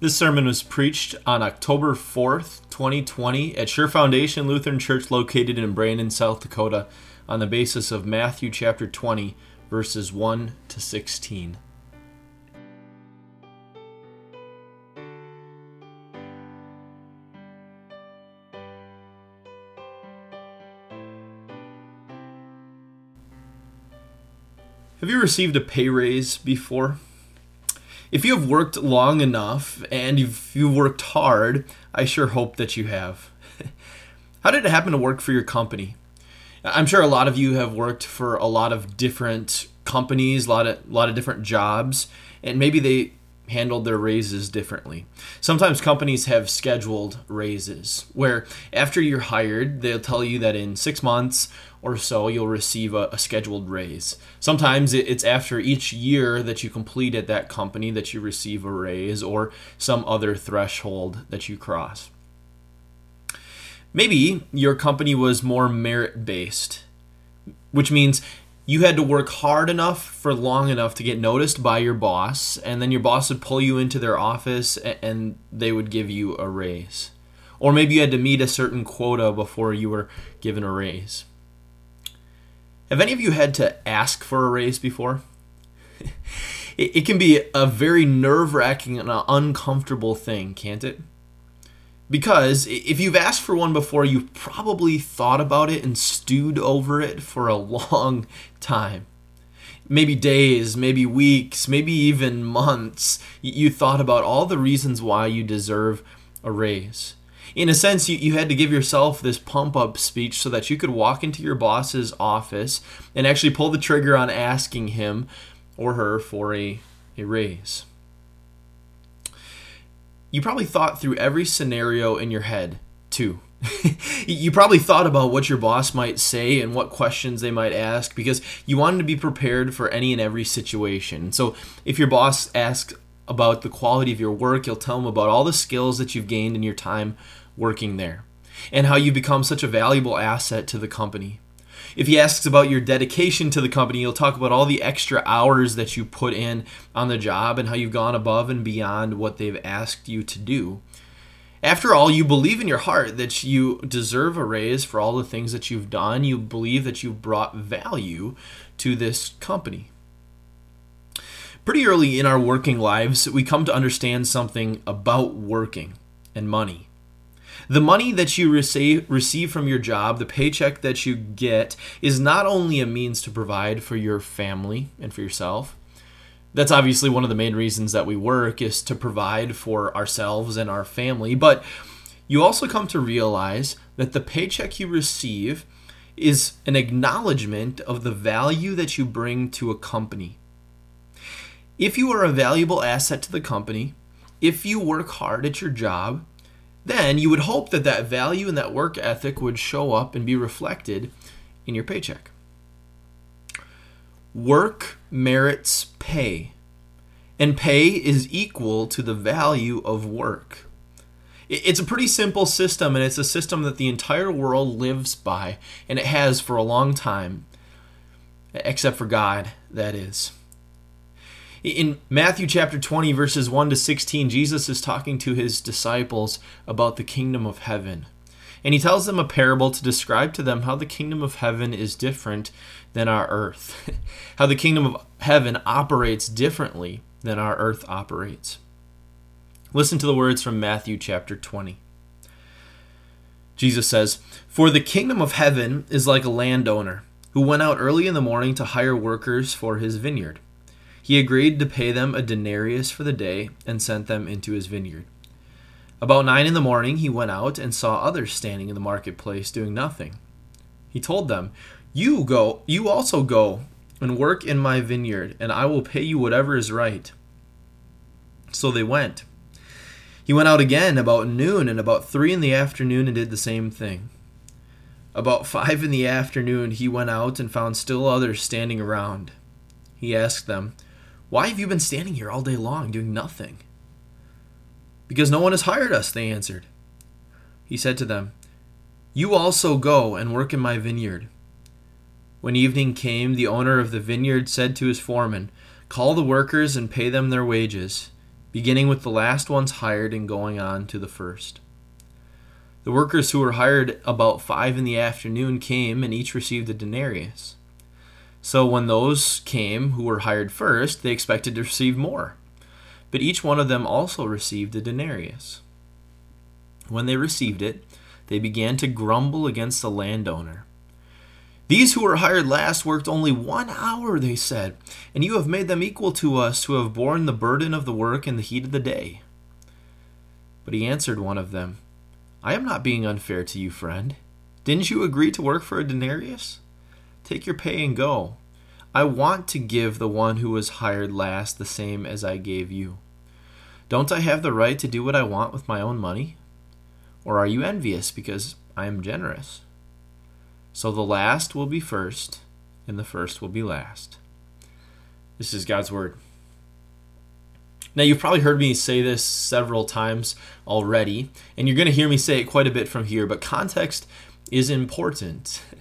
This sermon was preached on October 4th, 2020, at Sure Foundation Lutheran Church located in Brandon, South Dakota, on the basis of Matthew chapter 20, verses 1 to 16. Have you received a pay raise before? If you have worked long enough and you've, you've worked hard, I sure hope that you have. How did it happen to work for your company? I'm sure a lot of you have worked for a lot of different companies, a lot of a lot of different jobs, and maybe they handled their raises differently. Sometimes companies have scheduled raises where after you're hired, they'll tell you that in six months or so you'll receive a, a scheduled raise. Sometimes it's after each year that you complete at that company that you receive a raise or some other threshold that you cross. Maybe your company was more merit based, which means you had to work hard enough for long enough to get noticed by your boss, and then your boss would pull you into their office and they would give you a raise. Or maybe you had to meet a certain quota before you were given a raise. Have any of you had to ask for a raise before? it, can be a very nerve wracking and uncomfortable thing, can't it? Because if you've asked for one before, you've probably thought about it and stewed over it for a long time. Maybe days, maybe weeks, maybe even months. You thought about all the reasons why you deserve a raise. In a sense, you, you had to give yourself this pump up speech so that you could walk into your boss's office and actually pull the trigger on asking him or her for a, a raise you probably thought through every scenario in your head, too. you probably thought about what your boss might say and what questions they might ask because you wanted to be prepared for any and every situation. So, if your boss asks about the quality of your work, you'll tell them about all the skills that you've gained in your time working there and how you've become such a valuable asset to the company. If he asks about your dedication to the company, you'll talk about all the extra hours that you put in on the job and how you've gone above and beyond what they've asked you to do. After all, you believe in your heart that you deserve a raise for all the things that you've done. You believe that you've brought value to this company. Pretty early in our working lives, we come to understand something about working and money. The money that you receive, receive from your job, the paycheck that you get, is not only a means to provide for your family and for yourself. That's obviously one of the main reasons that we work is to provide for ourselves and our family, but you also come to realize that the paycheck you receive is an acknowledgement of the value that you bring to a company. If you are a valuable asset to the company, if you work hard at your job, then you would hope that that value and that work ethic would show up and be reflected in your paycheck. Work merits pay, and pay is equal to the value of work. It's a pretty simple system, and it's a system that the entire world lives by, and it has for a long time, except for God, that is. In Matthew chapter 20, verses 1 to 16, Jesus is talking to his disciples about the kingdom of heaven. And he tells them a parable to describe to them how the kingdom of heaven is different than our earth, how the kingdom of heaven operates differently than our earth operates. Listen to the words from Matthew chapter 20. Jesus says, For the kingdom of heaven is like a landowner who went out early in the morning to hire workers for his vineyard. He agreed to pay them a denarius for the day and sent them into his vineyard. About nine in the morning, he went out and saw others standing in the marketplace doing nothing. He told them, You go, you also go and work in my vineyard, and I will pay you whatever is right. So they went. He went out again about noon and about three in the afternoon and did the same thing. About five in the afternoon, he went out and found still others standing around. He asked them, why have you been standing here all day long doing nothing? Because no one has hired us, they answered. He said to them, You also go and work in my vineyard. When evening came, the owner of the vineyard said to his foreman, Call the workers and pay them their wages, beginning with the last ones hired and going on to the first. The workers who were hired about five in the afternoon came and each received a denarius. So when those came who were hired first, they expected to receive more. But each one of them also received a denarius. When they received it, they began to grumble against the landowner. These who were hired last worked only one hour, they said, and you have made them equal to us who have borne the burden of the work in the heat of the day. But he answered one of them, I am not being unfair to you, friend. Didn't you agree to work for a denarius? Take your pay and go. I want to give the one who was hired last the same as I gave you. Don't I have the right to do what I want with my own money? Or are you envious because I am generous? So the last will be first, and the first will be last. This is God's Word. Now, you've probably heard me say this several times already, and you're going to hear me say it quite a bit from here, but context is important.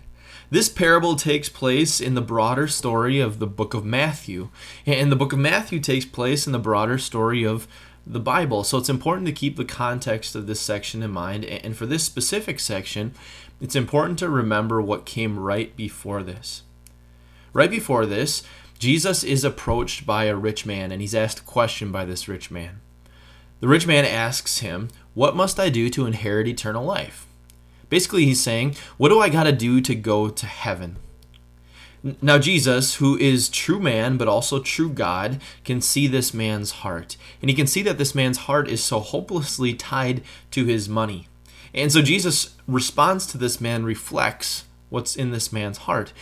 This parable takes place in the broader story of the book of Matthew, and the book of Matthew takes place in the broader story of the Bible. So it's important to keep the context of this section in mind. And for this specific section, it's important to remember what came right before this. Right before this, Jesus is approached by a rich man and he's asked a question by this rich man. The rich man asks him, What must I do to inherit eternal life? Basically, he's saying, What do I got to do to go to heaven? Now, Jesus, who is true man but also true God, can see this man's heart. And he can see that this man's heart is so hopelessly tied to his money. And so Jesus' response to this man reflects what's in this man's heart.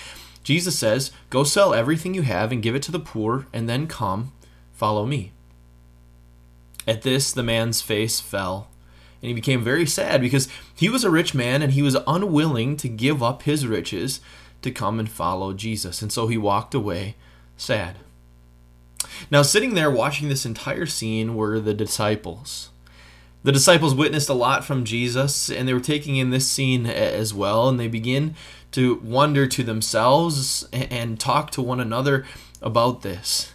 Jesus says, Go sell everything you have and give it to the poor, and then come, follow me. At this, the man's face fell, and he became very sad because he was a rich man and he was unwilling to give up his riches to come and follow Jesus. And so he walked away sad. Now, sitting there watching this entire scene were the disciples. The disciples witnessed a lot from Jesus, and they were taking in this scene as well, and they begin to wonder to themselves and talk to one another about this.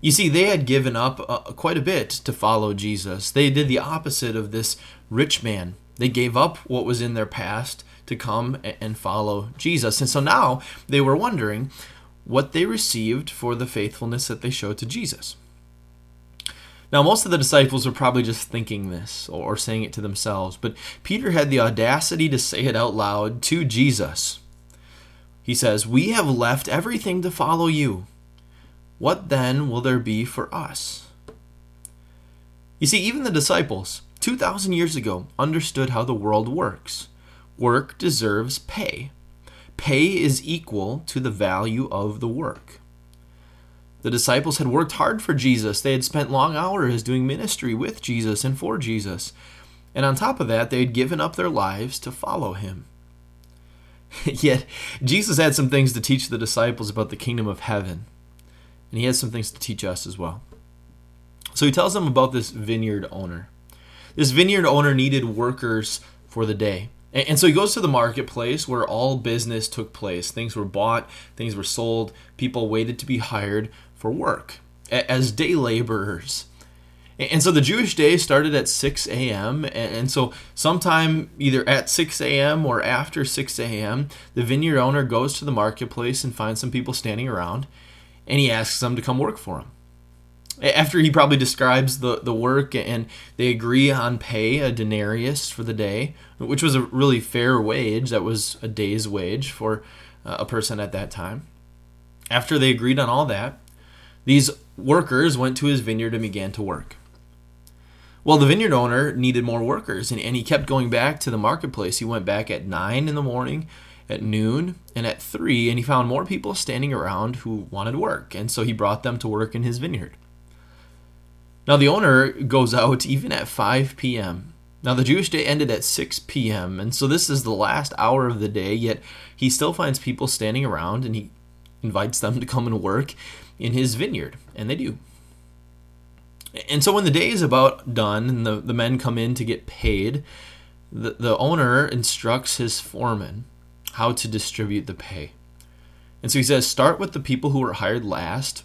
You see, they had given up uh, quite a bit to follow Jesus. They did the opposite of this rich man. They gave up what was in their past to come and follow Jesus. And so now they were wondering what they received for the faithfulness that they showed to Jesus. Now, most of the disciples were probably just thinking this or saying it to themselves, but Peter had the audacity to say it out loud to Jesus. He says, We have left everything to follow you. What then will there be for us? You see, even the disciples, 2,000 years ago, understood how the world works. Work deserves pay. Pay is equal to the value of the work. The disciples had worked hard for Jesus. They had spent long hours doing ministry with Jesus and for Jesus. And on top of that, they had given up their lives to follow him. Yet, Jesus had some things to teach the disciples about the kingdom of heaven. And he has some things to teach us as well. So he tells them about this vineyard owner. This vineyard owner needed workers for the day. And so he goes to the marketplace where all business took place. Things were bought, things were sold, people waited to be hired for work as day laborers. And so the Jewish day started at 6 a.m. And so, sometime either at 6 a.m. or after 6 a.m., the vineyard owner goes to the marketplace and finds some people standing around and he asks them to come work for him. After he probably describes the, the work and they agree on pay, a denarius for the day, which was a really fair wage. That was a day's wage for uh, a person at that time. After they agreed on all that, these workers went to his vineyard and began to work. Well, the vineyard owner needed more workers, and, and he kept going back to the marketplace. He went back at 9 in the morning, at noon, and at 3, and he found more people standing around who wanted work, and so he brought them to work in his vineyard. Now, the owner goes out even at 5 p.m. Now, the Jewish day ended at 6 p.m., and so this is the last hour of the day, yet he still finds people standing around and he invites them to come and work in his vineyard, and they do. And so when the day is about done and the, the men come in to get paid, the, the owner instructs his foreman how to distribute the pay. And so he says, start with the people who were hired last,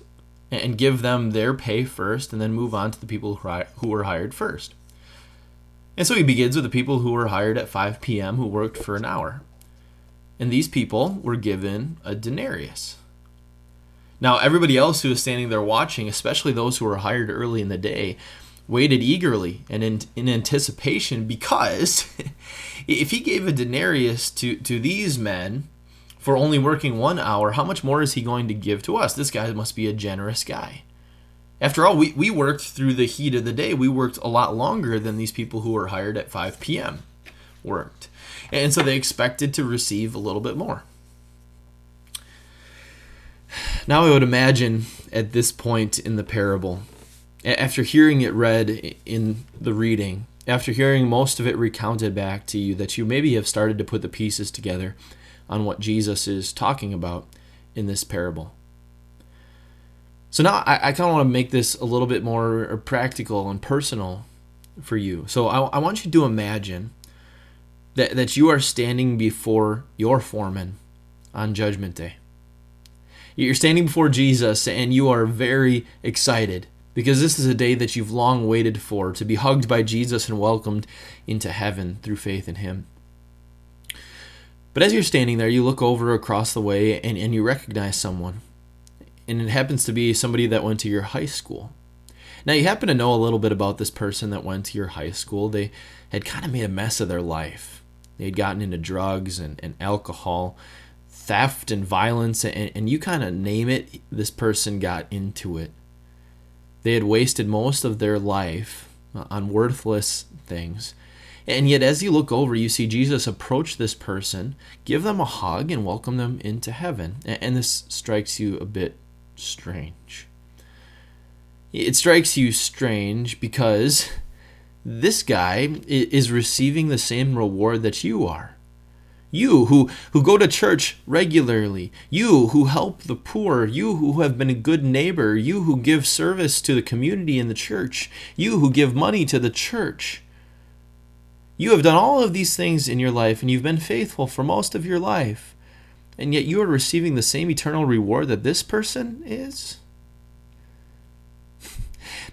and give them their pay first and then move on to the people who were hired first. And so he begins with the people who were hired at 5 p.m. who worked for an hour. And these people were given a denarius. Now, everybody else who was standing there watching, especially those who were hired early in the day, waited eagerly and in, in anticipation because if he gave a denarius to, to these men for only working one hour, how much more is he going to give to us? This guy must be a generous guy. After all, we, we worked through the heat of the day. We worked a lot longer than these people who were hired at 5 p.m. worked. And so they expected to receive a little bit more. Now, I would imagine at this point in the parable, after hearing it read in the reading, after hearing most of it recounted back to you, that you maybe have started to put the pieces together on what Jesus is talking about in this parable. So now I, I kind of want to make this a little bit more uh, practical and personal for you. So I, I want you to imagine that, that you are standing before your foreman on Judgment Day. You're standing before Jesus and you are very excited because this is a day that you've long waited for to be hugged by Jesus and welcomed into heaven through faith in Him. But as you're standing there, you look over across the way and, and you recognize someone. And it happens to be somebody that went to your high school. Now, you happen to know a little bit about this person that went to your high school. They had kind of made a mess of their life. They had gotten into drugs and, and alcohol, theft and violence, and, and you kind of name it, this person got into it. They had wasted most of their life on worthless things and yet, as you look over, you see Jesus approach this person, give them a hug, and welcome them into heaven. And this strikes you a bit strange. It strikes you strange because this guy is receiving the same reward that you are. You who, who go to church regularly, you who help the poor, you who have been a good neighbor, you who give service to the community in the church, you who give money to the church. You have done all of these things in your life and you've been faithful for most of your life, and yet you are receiving the same eternal reward that this person is?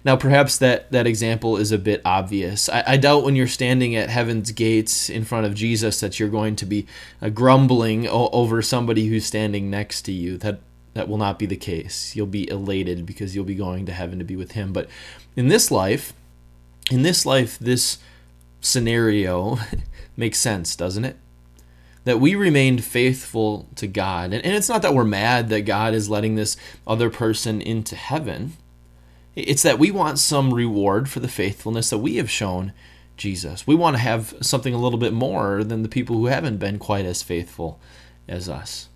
Now, perhaps that, that example is a bit obvious. I, I, doubt when you're standing at heaven's gates in front of Jesus that you're going to be uh, grumbling o- over somebody who's standing next to you. That that will not be the case. You'll be elated because you'll be going to heaven to be with him. But in this life, in this life, this scenario makes sense, doesn't it? That we remained faithful to God. And, it's not that we're mad that God is letting this other person into heaven. It's that we want some reward for the faithfulness that we have shown Jesus. We want to have something a little bit more than the people who haven't been quite as faithful as us.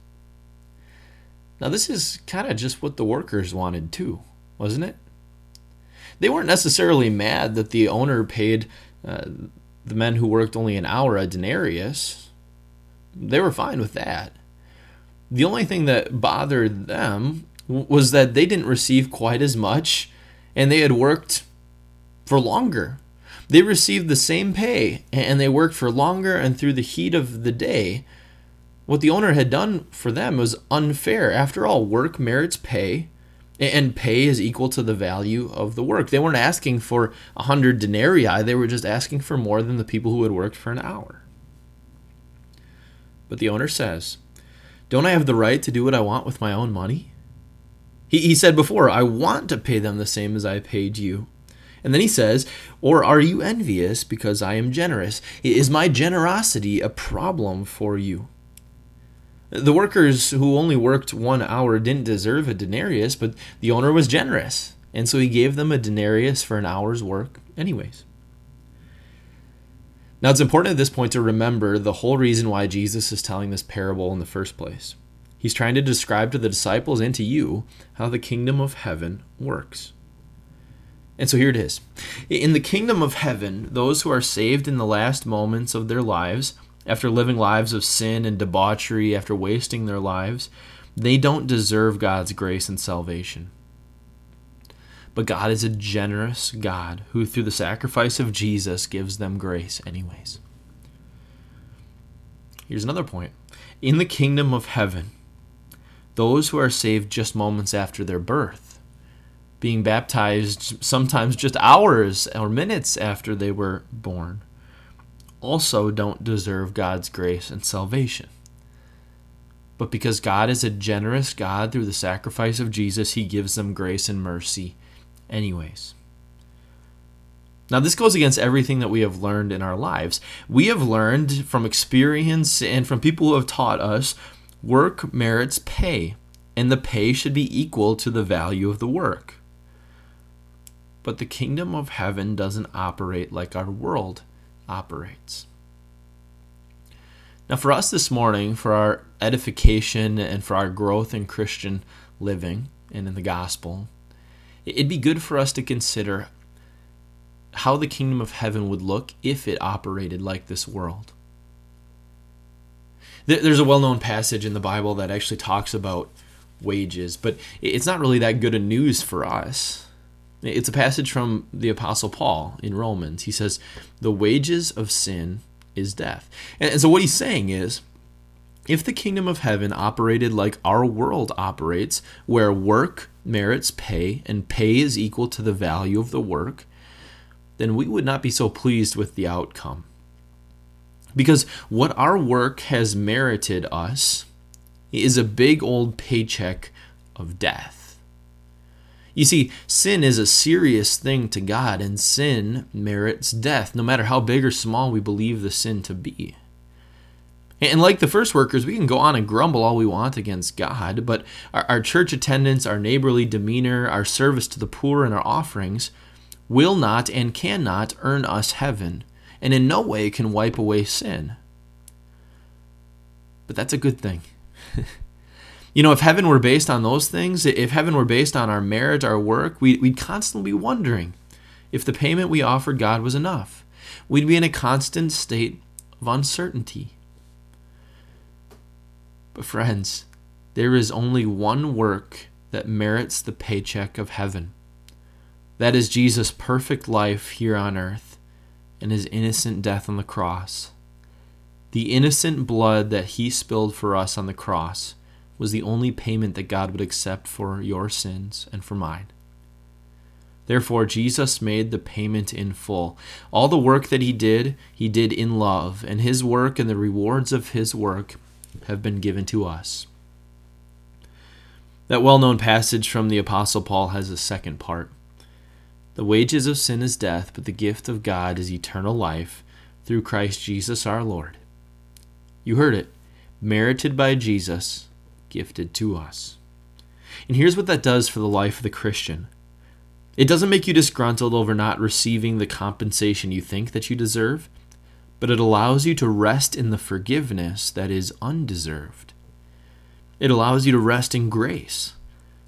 Now, this is kind of just what the workers wanted too, wasn't it? They weren't necessarily mad that the owner paid uh, the men who worked only an hour a denarius. They were fine with that. The only thing that bothered them was that they didn't receive quite as much and they had worked for longer. They received the same pay and they worked for longer and through the heat of the day. What the owner had done for them was unfair. After all, work merits pay, and pay is equal to the value of the work. They weren't asking for a hundred denarii, they were just asking for more than the people who had worked for an hour. But the owner says, Don't I have the right to do what I want with my own money? He, he said before, I want to pay them the same as I paid you. And then he says, Or are you envious because I am generous? Is my generosity a problem for you? The workers who only worked one hour didn't deserve a denarius, but the owner was generous, and so he gave them a denarius for an hour's work, anyways. Now, it's important at this point to remember the whole reason why Jesus is telling this parable in the first place. He's trying to describe to the disciples and to you how the kingdom of heaven works. And so here it is. In the kingdom of heaven, those who are saved in the last moments of their lives after living lives of sin and debauchery, after wasting their lives, they don't deserve God's grace and salvation. But God is a generous God who, through the sacrifice of Jesus, gives them grace, anyways. Here's another point In the kingdom of heaven, those who are saved just moments after their birth being baptized sometimes just hours or minutes after they were born, also don't deserve God's grace and salvation. But because God is a generous God through the sacrifice of Jesus, he gives them grace and mercy anyways. Now, this goes against everything that we have learned in our lives. We have learned from experience and from people who have taught us work merits pay, and the pay should be equal to the value of the work. But the kingdom of heaven doesn't operate like our world operates. Now, for us this morning, for our edification and for our growth in Christian living and in the gospel, it'd be good for us to consider how the kingdom of heaven would look if it operated like this world. There's a well known passage in the Bible that actually talks about wages, but it's not really that good a news for us. It's a passage from the Apostle Paul in Romans. He says, The wages of sin is death. And so what he's saying is, if the kingdom of heaven operated like our world operates, where work merits pay and pay is equal to the value of the work, then we would not be so pleased with the outcome. Because what our work has merited us is a big old paycheck of death. You see, sin is a serious thing to God, and sin merits death, no matter how big or small we believe the sin to be. And like the first workers, we can go on and grumble all we want against God, but our, our, church attendance, our neighborly demeanor, our service to the poor, and our offerings will not and cannot earn us heaven, and in no way can wipe away sin. But that's a good thing. You know, if heaven were based on those things, if heaven were based on our merit, our work, we, would constantly be wondering if the payment we offered God was enough. We'd be in a constant state of uncertainty. But, friends, there is only one work that merits the paycheck of heaven. That is Jesus' perfect life here on earth and his innocent death on the cross. The innocent blood that he spilled for us on the cross was the only payment that God would accept for your sins and for mine. Therefore, Jesus made the payment in full. All the work that he did, he did in love, and his work and the rewards of his work have been given to us. That well known passage from the Apostle Paul has a second part. The wages of sin is death, but the gift of God is eternal life through Christ Jesus our Lord. You heard it. Merited by Jesus gifted to us. And here's what that does for the life of the Christian it doesn't make you disgruntled over not receiving the compensation you think that you deserve, but it allows you to rest in the forgiveness that is undeserved. It allows you to rest in grace,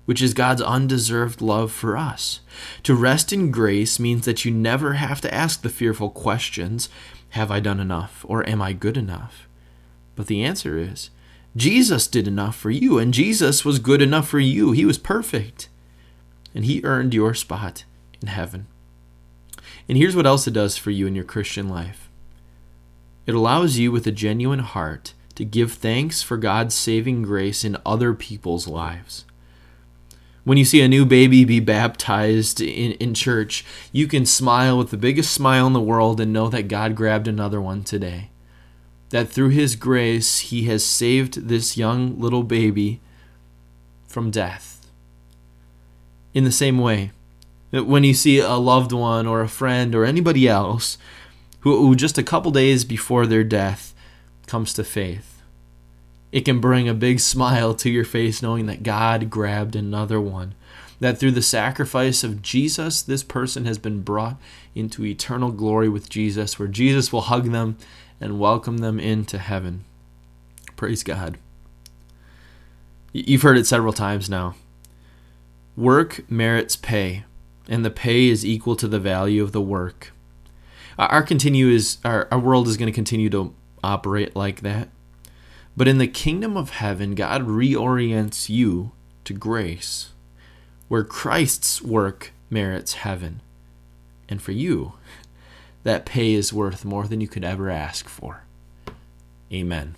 which is God's undeserved love for us. To rest in grace means that you never have to ask the fearful questions Have I done enough? or Am I good enough? But the answer is Jesus did enough for you, and Jesus was good enough for you. He was perfect, and He earned your spot in heaven. And here's what else it does for you in your Christian life it allows you with a genuine heart to give thanks for God's saving grace in other people's lives. When you see a new baby be baptized in, in church, you can smile with the biggest smile in the world and know that God grabbed another one today that through his grace he has saved this young little baby from death. In the same way, when you see a loved one or a friend or anybody else who, who just a couple days before their death comes to faith, it can bring a big smile to your face knowing that God grabbed another one. That through the sacrifice of Jesus, this person has been brought into eternal glory with Jesus, where Jesus will hug them and welcome them into heaven. Praise God. You've heard it several times now. Work merits pay, and the pay is equal to the value of the work. Our continue is our, our world is going to continue to operate like that. But in the kingdom of heaven, God reorients you to grace, where Christ's work merits heaven. And for you, that pay is worth more than you could ever ask for. Amen.